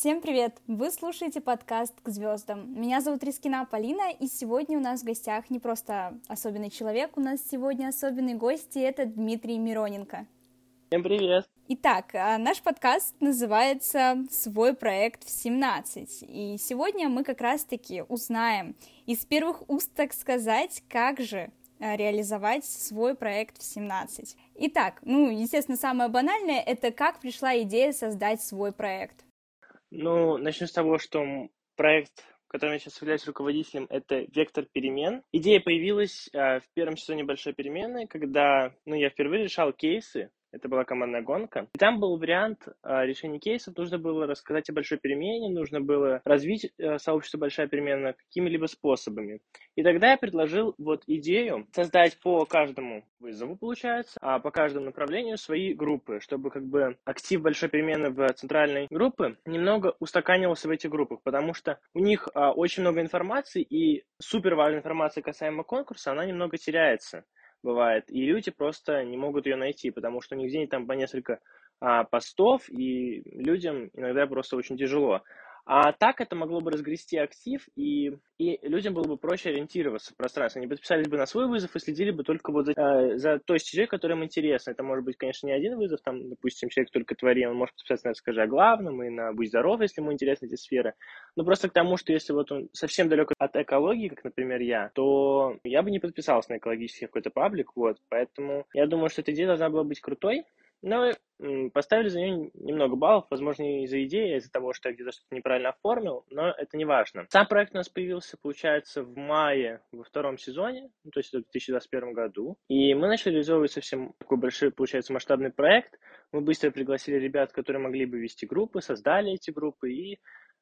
Всем привет! Вы слушаете подкаст «К звездам». Меня зовут Рискина Полина, и сегодня у нас в гостях не просто особенный человек, у нас сегодня особенный гость, и это Дмитрий Мироненко. Всем привет! Итак, а, наш подкаст называется «Свой проект в 17», и сегодня мы как раз-таки узнаем из первых уст, так сказать, как же а, реализовать свой проект в 17. Итак, ну, естественно, самое банальное — это как пришла идея создать свой проект. Ну, начну с того, что проект, которым я сейчас являюсь руководителем, это «Вектор перемен». Идея появилась э, в первом сезоне «Большой перемены», когда ну, я впервые решал кейсы, это была командная гонка. И там был вариант э, решения кейсов. Нужно было рассказать о большой перемене, нужно было развить э, сообщество большая перемена какими-либо способами. И тогда я предложил вот идею создать по каждому вызову, получается, а по каждому направлению свои группы, чтобы как бы актив большой перемены в центральной группы немного устаканивался в этих группах, потому что у них э, очень много информации, и супер важная информация касаемо конкурса, она немного теряется бывает, и люди просто не могут ее найти, потому что у них день там по несколько а, постов, и людям иногда просто очень тяжело. А так это могло бы разгрести актив, и, и людям было бы проще ориентироваться в пространстве. Они подписались бы на свой вызов и следили бы только вот за, э, за той стезей, которая им интересна. Это может быть, конечно, не один вызов, там, допустим, человек только твори, он может подписаться на «Скажи о главном» и на «Будь здоров», если ему интересны эти сферы. Но просто к тому, что если вот он совсем далек от экологии, как, например, я, то я бы не подписался на экологический какой-то паблик, вот. Поэтому я думаю, что эта идея должна была быть крутой, но поставили за нее немного баллов, возможно, из-за идеи, из-за того, что я где-то что-то неправильно оформил, но это не важно. Сам проект у нас появился, получается, в мае во втором сезоне, ну, то есть в 2021 году, и мы начали реализовывать совсем такой большой, получается, масштабный проект. Мы быстро пригласили ребят, которые могли бы вести группы, создали эти группы, и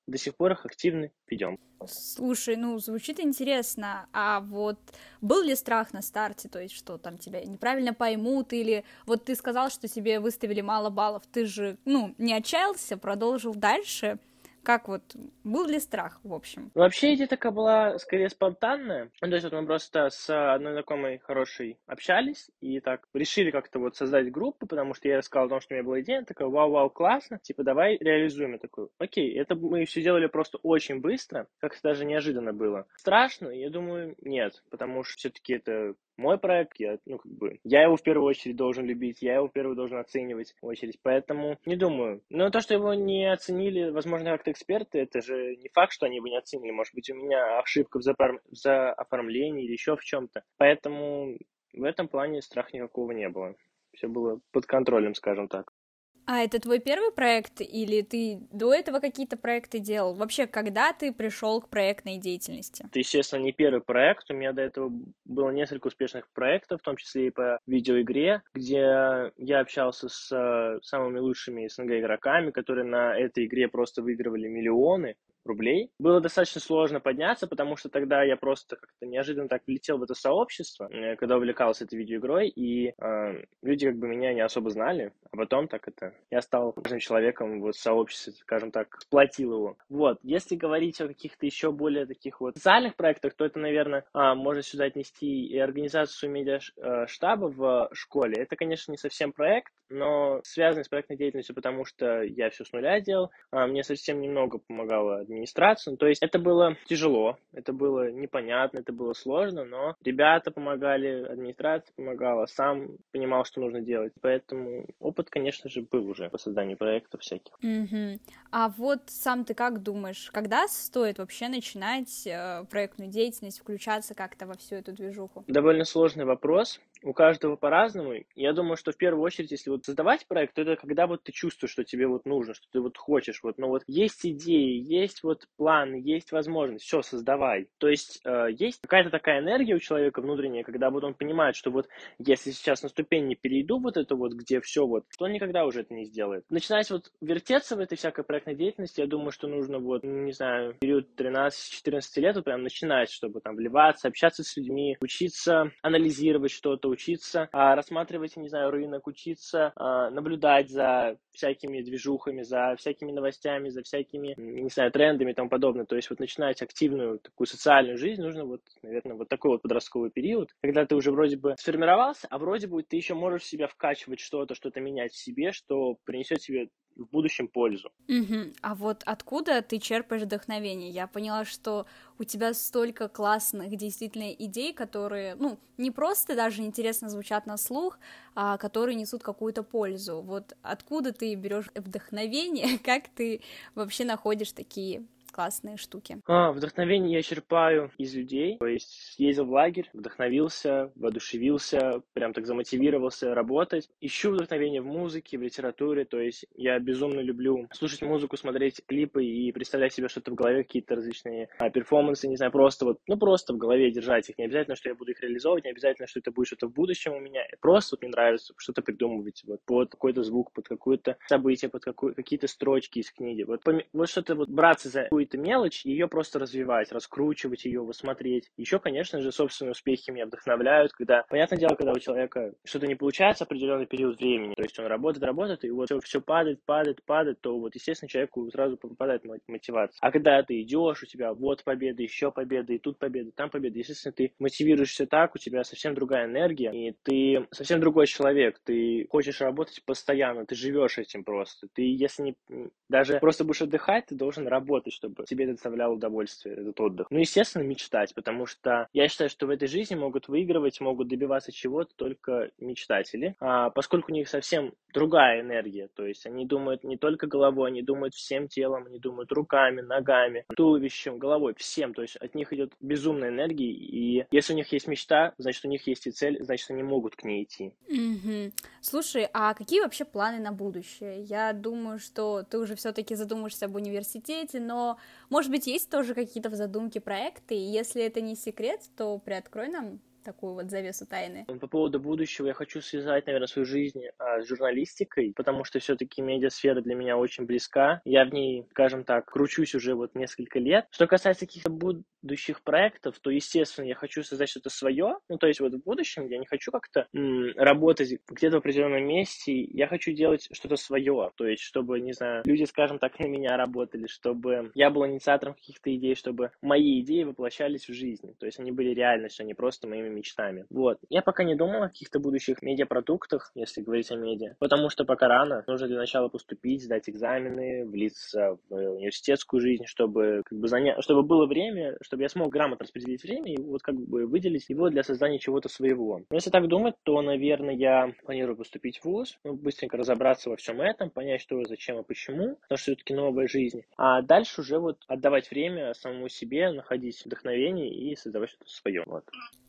до сих пор их активно ведем. Слушай, ну, звучит интересно. А вот был ли страх на старте, то есть что там тебя неправильно поймут, или вот ты сказал, что тебе выставили мало баллов, ты же, ну, не отчаялся, продолжил дальше, как вот, был ли страх, в общем? Вообще идея такая была скорее спонтанная. Ну, то есть вот мы просто с одной знакомой хорошей общались и так решили как-то вот создать группу, потому что я рассказал о том, что у меня была идея, такая, вау-вау, классно, типа, давай реализуем. Я такой, окей, это мы все делали просто очень быстро, как-то даже неожиданно было. Страшно? Я думаю, нет, потому что все-таки это мой проект, я, ну, как бы, я его в первую очередь должен любить, я его в первую должен оценивать в очередь, поэтому не думаю. Но то, что его не оценили, возможно, как-то эксперты, это же не факт, что они его не оценили. Может быть, у меня ошибка в, запор... в оформлении или еще в чем-то. Поэтому в этом плане страха никакого не было. Все было под контролем, скажем так. А это твой первый проект или ты до этого какие-то проекты делал? Вообще, когда ты пришел к проектной деятельности? Это, естественно, не первый проект. У меня до этого было несколько успешных проектов, в том числе и по видеоигре, где я общался с э, самыми лучшими СНГ игроками, которые на этой игре просто выигрывали миллионы рублей. Было достаточно сложно подняться, потому что тогда я просто как-то неожиданно так влетел в это сообщество, э, когда увлекался этой видеоигрой, и э, люди как бы меня не особо знали, а потом так это... Я стал важным человеком вот в сообществе, скажем так, сплотил его. Вот, если говорить о каких-то еще более таких вот социальных проектах, то это, наверное, э, можно сюда отнести и организацию медиаштаба в школе. Это, конечно, не совсем проект, но связанный с проектной деятельностью, потому что я все с нуля делал. Э, мне совсем немного помогала администрацию. То есть это было тяжело, это было непонятно, это было сложно, но ребята помогали, администрация помогала, сам понимал, что нужно делать. Поэтому опыт, конечно же, был уже по созданию проектов всяких. Mm-hmm. А вот сам ты как думаешь, когда стоит вообще начинать э, проектную деятельность, включаться как-то во всю эту движуху? Довольно сложный вопрос у каждого по-разному. Я думаю, что в первую очередь, если вот создавать проект, то это когда вот ты чувствуешь, что тебе вот нужно, что ты вот хочешь, вот, но вот есть идеи, есть вот план, есть возможность, все, создавай. То есть э, есть какая-то такая энергия у человека внутренняя, когда вот он понимает, что вот если сейчас на ступень не перейду вот это вот, где все вот, то он никогда уже это не сделает. Начинать вот вертеться в этой всякой проектной деятельности, я думаю, что нужно вот, не знаю, период 13-14 лет вот прям начинать, чтобы там вливаться, общаться с людьми, учиться анализировать что-то, учиться а, рассматривать, не знаю, рынок, учиться а, наблюдать за всякими движухами, за всякими новостями, за всякими, не знаю, трендами и тому подобное. То есть вот начинать активную такую социальную жизнь нужно вот, наверное, вот такой вот подростковый период, когда ты уже вроде бы сформировался, а вроде бы ты еще можешь в себя вкачивать что-то, что-то менять в себе, что принесет тебе в будущем пользу. Угу. А вот откуда ты черпаешь вдохновение? Я поняла, что у тебя столько классных действительно идей, которые, ну, не просто даже интересно звучат на слух, а которые несут какую-то пользу. Вот откуда ты берешь вдохновение, как ты вообще находишь такие классные штуки? А, вдохновение я черпаю из людей. То есть съездил в лагерь, вдохновился, воодушевился, прям так замотивировался работать. Ищу вдохновение в музыке, в литературе. То есть я безумно люблю слушать музыку, смотреть клипы и представлять себе что-то в голове, какие-то различные а, перформансы, не знаю, просто вот, ну просто в голове держать их. Не обязательно, что я буду их реализовывать, не обязательно, что это будет что-то в будущем у меня. Просто вот мне нравится что-то придумывать вот под какой-то звук, под какое-то событие, под какую, какие-то строчки из книги. Вот, вот что-то вот браться за какую-то мелочь, ее просто развивать, раскручивать ее, высмотреть. Еще, конечно же, собственные успехи меня вдохновляют, когда, понятное дело, когда у человека что-то не получается определенный период времени, то есть он работает, работает, и вот все, все падает, падает, падает, то вот, естественно, человеку сразу попадает мотивация. А когда ты идешь, у тебя вот победа, еще победа, и тут победа, там победа, естественно, ты мотивируешься так, у тебя совсем другая энергия, и ты совсем другой человек, ты хочешь работать постоянно, ты живешь этим просто. Ты, если не даже просто будешь отдыхать, ты должен работать, чтобы чтобы тебе это доставляло удовольствие, этот отдых. Ну, естественно, мечтать, потому что я считаю, что в этой жизни могут выигрывать, могут добиваться чего-то только мечтатели, а, поскольку у них совсем другая энергия, то есть они думают не только головой, они думают всем телом, они думают руками, ногами, туловищем, головой, всем, то есть от них идет безумная энергия, и если у них есть мечта, значит, у них есть и цель, значит, они могут к ней идти. Mm-hmm. Слушай, а какие вообще планы на будущее? Я думаю, что ты уже все-таки задумаешься об университете, но может быть, есть тоже какие-то в задумке проекты, и если это не секрет, то приоткрой нам такую вот завесу тайны. По поводу будущего я хочу связать, наверное, свою жизнь а, с журналистикой, потому что все-таки медиасфера для меня очень близка. Я в ней, скажем так, кручусь уже вот несколько лет. Что касается каких-то будущих проектов, то, естественно, я хочу создать что-то свое. Ну, то есть вот в будущем я не хочу как-то м- работать где-то в определенном месте. Я хочу делать что-то свое. То есть, чтобы, не знаю, люди, скажем так, на меня работали, чтобы я был инициатором каких-то идей, чтобы мои идеи воплощались в жизнь. То есть они были реальностью, а не просто моими мечтами. Вот. Я пока не думал о каких-то будущих медиапродуктах, если говорить о медиа, потому что пока рано. Нужно для начала поступить, сдать экзамены, влиться в университетскую жизнь, чтобы как бы занять, чтобы было время, чтобы я смог грамотно распределить время и вот как бы выделить его для создания чего-то своего. Но если так думать, то, наверное, я планирую поступить в ВУЗ, ну, быстренько разобраться во всем этом, понять, что, зачем и почему, потому что все-таки новая жизнь. А дальше уже вот отдавать время самому себе, находить вдохновение и создавать что-то свое. Вот.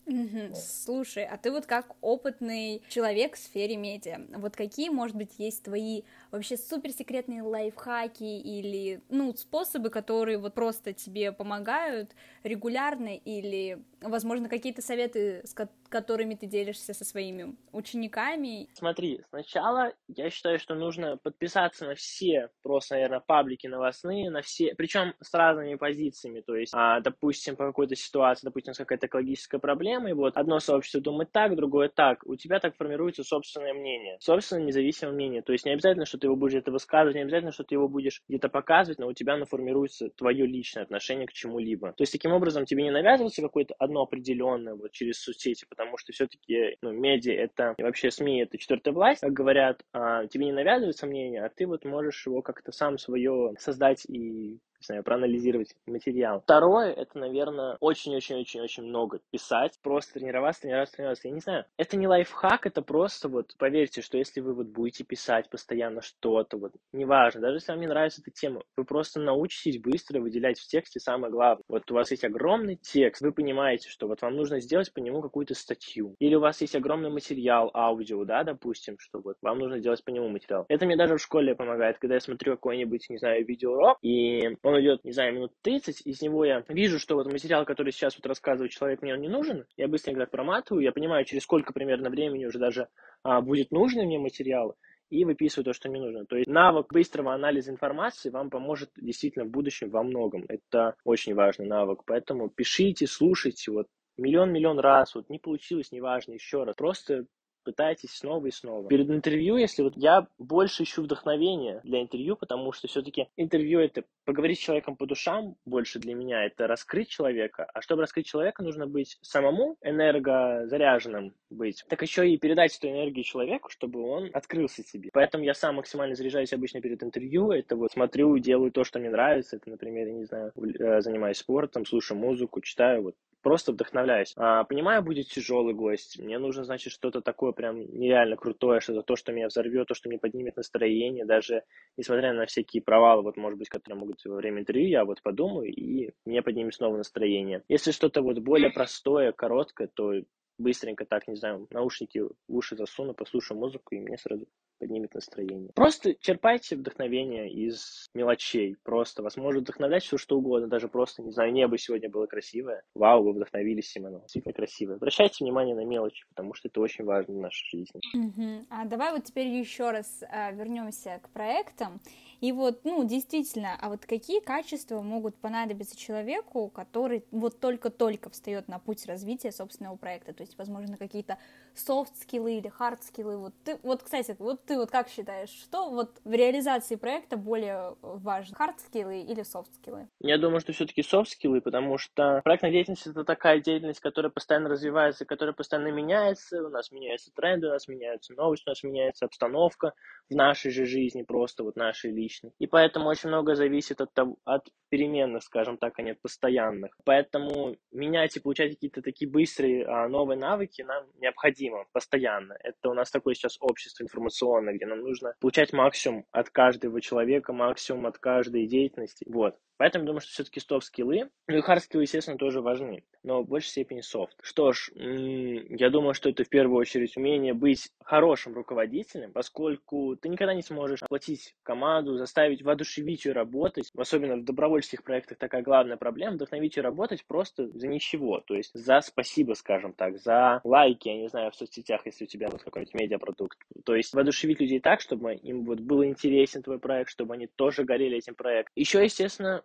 Угу. Слушай, а ты вот как опытный человек в сфере медиа, вот какие, может быть, есть твои вообще суперсекретные лайфхаки или, ну, способы, которые вот просто тебе помогают регулярно или, возможно, какие-то советы, с которыми ты делишься со своими учениками? Смотри, сначала я считаю, что нужно подписаться на все просто, наверное, паблики новостные, на все, причем с разными позициями, то есть, а, допустим, по какой-то ситуации, допустим, какая-то экологическая проблема, проблемы, вот одно сообщество думает так, другое так, у тебя так формируется собственное мнение, собственное независимое мнение, то есть не обязательно, что ты его будешь где-то высказывать, не обязательно, что ты его будешь где-то показывать, но у тебя формируется твое личное отношение к чему-либо. То есть таким образом тебе не навязывается какое-то одно определенное вот через соцсети, потому что все-таки ну, медиа это и вообще СМИ это четвертая власть, как говорят, а, тебе не навязывается мнение, а ты вот можешь его как-то сам свое создать и не знаю, проанализировать материал. Второе, это, наверное, очень-очень-очень-очень много писать, просто тренироваться, тренироваться, тренироваться. Я не знаю, это не лайфхак, это просто вот, поверьте, что если вы вот будете писать постоянно что-то, вот, неважно, даже если вам не нравится эта тема, вы просто научитесь быстро выделять в тексте самое главное. Вот у вас есть огромный текст, вы понимаете, что вот вам нужно сделать по нему какую-то статью. Или у вас есть огромный материал, аудио, да, допустим, что вот вам нужно делать по нему материал. Это мне даже в школе помогает, когда я смотрю какой-нибудь, не знаю, видеоурок, и он идет, не знаю, минут 30, из него я вижу, что вот материал, который сейчас вот рассказывает человек, мне он не нужен, я быстренько так проматываю, я понимаю, через сколько примерно времени уже даже а, будет нужный мне материал, и выписываю то, что мне нужно. То есть навык быстрого анализа информации вам поможет действительно в будущем во многом. Это очень важный навык. Поэтому пишите, слушайте, вот миллион-миллион раз, вот не получилось, неважно, еще раз. Просто пытаетесь снова и снова. Перед интервью, если вот я больше ищу вдохновения для интервью, потому что все-таки интервью это поговорить с человеком по душам, больше для меня это раскрыть человека, а чтобы раскрыть человека, нужно быть самому энергозаряженным быть, так еще и передать эту энергию человеку, чтобы он открылся себе. Поэтому я сам максимально заряжаюсь обычно перед интервью, это вот смотрю, делаю то, что мне нравится, это, например, я не знаю, э, занимаюсь спортом, слушаю музыку, читаю, вот просто вдохновляюсь. А, понимаю, будет тяжелый гость. Мне нужно, значит, что-то такое прям нереально крутое, что-то то, что меня взорвет, то, что мне поднимет настроение, даже несмотря на всякие провалы, вот, может быть, которые могут во время интервью, я вот подумаю, и мне поднимет снова настроение. Если что-то вот более простое, короткое, то быстренько так, не знаю, наушники в уши засуну, послушаю музыку, и мне сразу поднимет настроение. Просто черпайте вдохновение из мелочей. Просто вас может вдохновлять все что угодно, даже просто, не знаю, небо сегодня было красивое. Вау, вы вдохновились, Симоном. Действительно красивое. Обращайте внимание на мелочи, потому что это очень важно в нашей жизни. Угу. А давай вот теперь еще раз а, вернемся к проектам. И вот, ну, действительно, а вот какие качества могут понадобиться человеку, который вот только-только встает на путь развития собственного проекта? То есть, возможно, какие-то софт-скиллы или хард-скиллы. Вот ты, вот, кстати, вот ты вот как считаешь, что вот в реализации проекта более важно, хард-скиллы или софт-скиллы? Я думаю, что все-таки софт-скиллы, потому что проектная деятельность это такая деятельность, которая постоянно развивается, которая постоянно меняется, у нас меняются тренды, у нас меняются новости, у нас меняется обстановка в нашей же жизни, просто вот нашей личной. И поэтому очень много зависит от, того, от переменных, скажем так, а не от постоянных. Поэтому менять и получать какие-то такие быстрые а, новые навыки нам необходимо постоянно. Это у нас такое сейчас общество информационное, где нам нужно получать максимум от каждого человека, максимум от каждой деятельности. Вот. Поэтому думаю, что все-таки стоп-скиллы, ну и хард-скиллы, естественно, тоже важны, но в большей степени софт. Что ж, я думаю, что это в первую очередь умение быть хорошим руководителем, поскольку ты никогда не сможешь оплатить команду, заставить воодушевить ее работать, особенно в добровольческих проектах такая главная проблема, вдохновить ее работать просто за ничего, то есть за спасибо, скажем так, за лайки, я не знаю, в соцсетях, если у тебя вот какой-нибудь медиапродукт, то есть воодушевить людей так, чтобы им вот был интересен твой проект, чтобы они тоже горели этим проектом. Еще, естественно,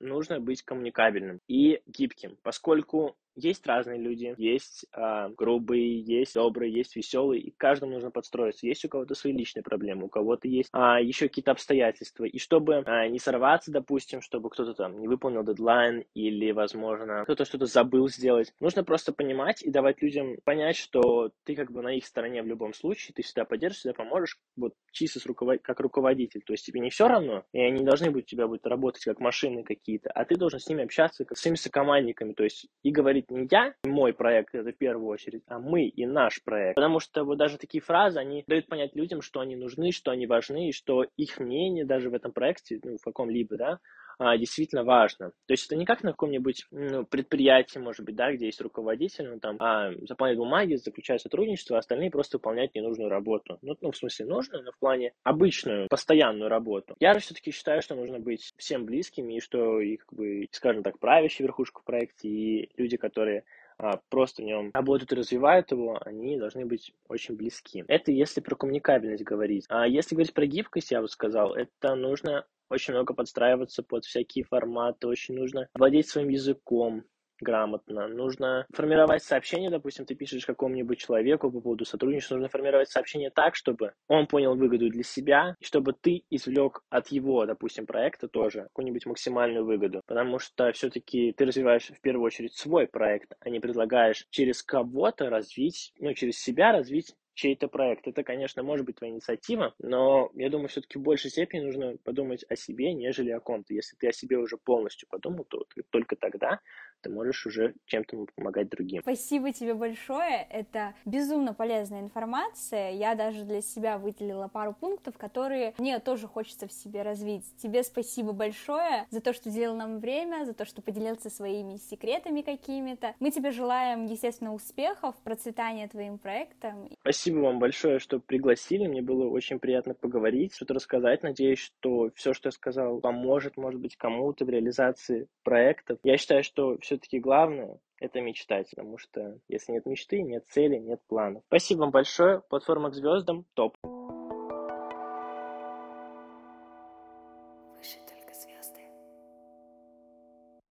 нужно быть коммуникабельным и гибким, поскольку есть разные люди, есть э, грубые, есть добрые, есть веселые, и каждому нужно подстроиться. Есть у кого-то свои личные проблемы, у кого-то есть а, еще какие-то обстоятельства. И чтобы а, не сорваться, допустим, чтобы кто-то там не выполнил дедлайн или, возможно, кто-то что-то забыл сделать, нужно просто понимать и давать людям понять, что ты как бы на их стороне в любом случае, ты всегда поддержишь, всегда поможешь, вот чисто с руковод... как руководитель. То есть тебе не все равно, и они должны быть у тебя будут работать как машины какие-то, а ты должен с ними общаться как с своими сокомандниками, то есть и говорить говорит не я, мой проект, это в первую очередь, а мы и наш проект. Потому что вот даже такие фразы, они дают понять людям, что они нужны, что они важны, и что их мнение даже в этом проекте, ну, в каком-либо, да, а, действительно важно. То есть это не как на каком-нибудь ну, предприятии, может быть, да, где есть руководитель, ну, там, а, заполняет бумаги, заключает сотрудничество, а остальные просто выполняют ненужную работу. Ну, ну, в смысле, нужную, но в плане обычную, постоянную работу. Я же все-таки считаю, что нужно быть всем близкими, и что, и, как бы, скажем так, правящая верхушка в проекте, и люди, которые а, просто в нем работают и развивают его, они должны быть очень близки. Это если про коммуникабельность говорить. А если говорить про гибкость, я бы сказал, это нужно очень много подстраиваться под всякие форматы, очень нужно владеть своим языком, грамотно. Нужно формировать сообщение, допустим, ты пишешь какому-нибудь человеку по поводу сотрудничества, нужно формировать сообщение так, чтобы он понял выгоду для себя, и чтобы ты извлек от его, допустим, проекта тоже какую-нибудь максимальную выгоду. Потому что все-таки ты развиваешь в первую очередь свой проект, а не предлагаешь через кого-то развить, ну, через себя развить чей-то проект. Это, конечно, может быть твоя инициатива, но я думаю, все-таки в большей степени нужно подумать о себе, нежели о ком-то. Если ты о себе уже полностью подумал, то только тогда ты можешь уже чем-то помогать другим. Спасибо тебе большое. Это безумно полезная информация. Я даже для себя выделила пару пунктов, которые мне тоже хочется в себе развить. Тебе спасибо большое за то, что уделил нам время, за то, что поделился своими секретами какими-то. Мы тебе желаем, естественно, успехов, процветания твоим проектам. Спасибо вам большое, что пригласили. Мне было очень приятно поговорить, что-то рассказать. Надеюсь, что все, что я сказал, поможет, может быть, кому-то в реализации проектов. Я считаю, что все все-таки главное – это мечтать, потому что если нет мечты, нет цели, нет планов. Спасибо вам большое. Платформа к звездам. Топ.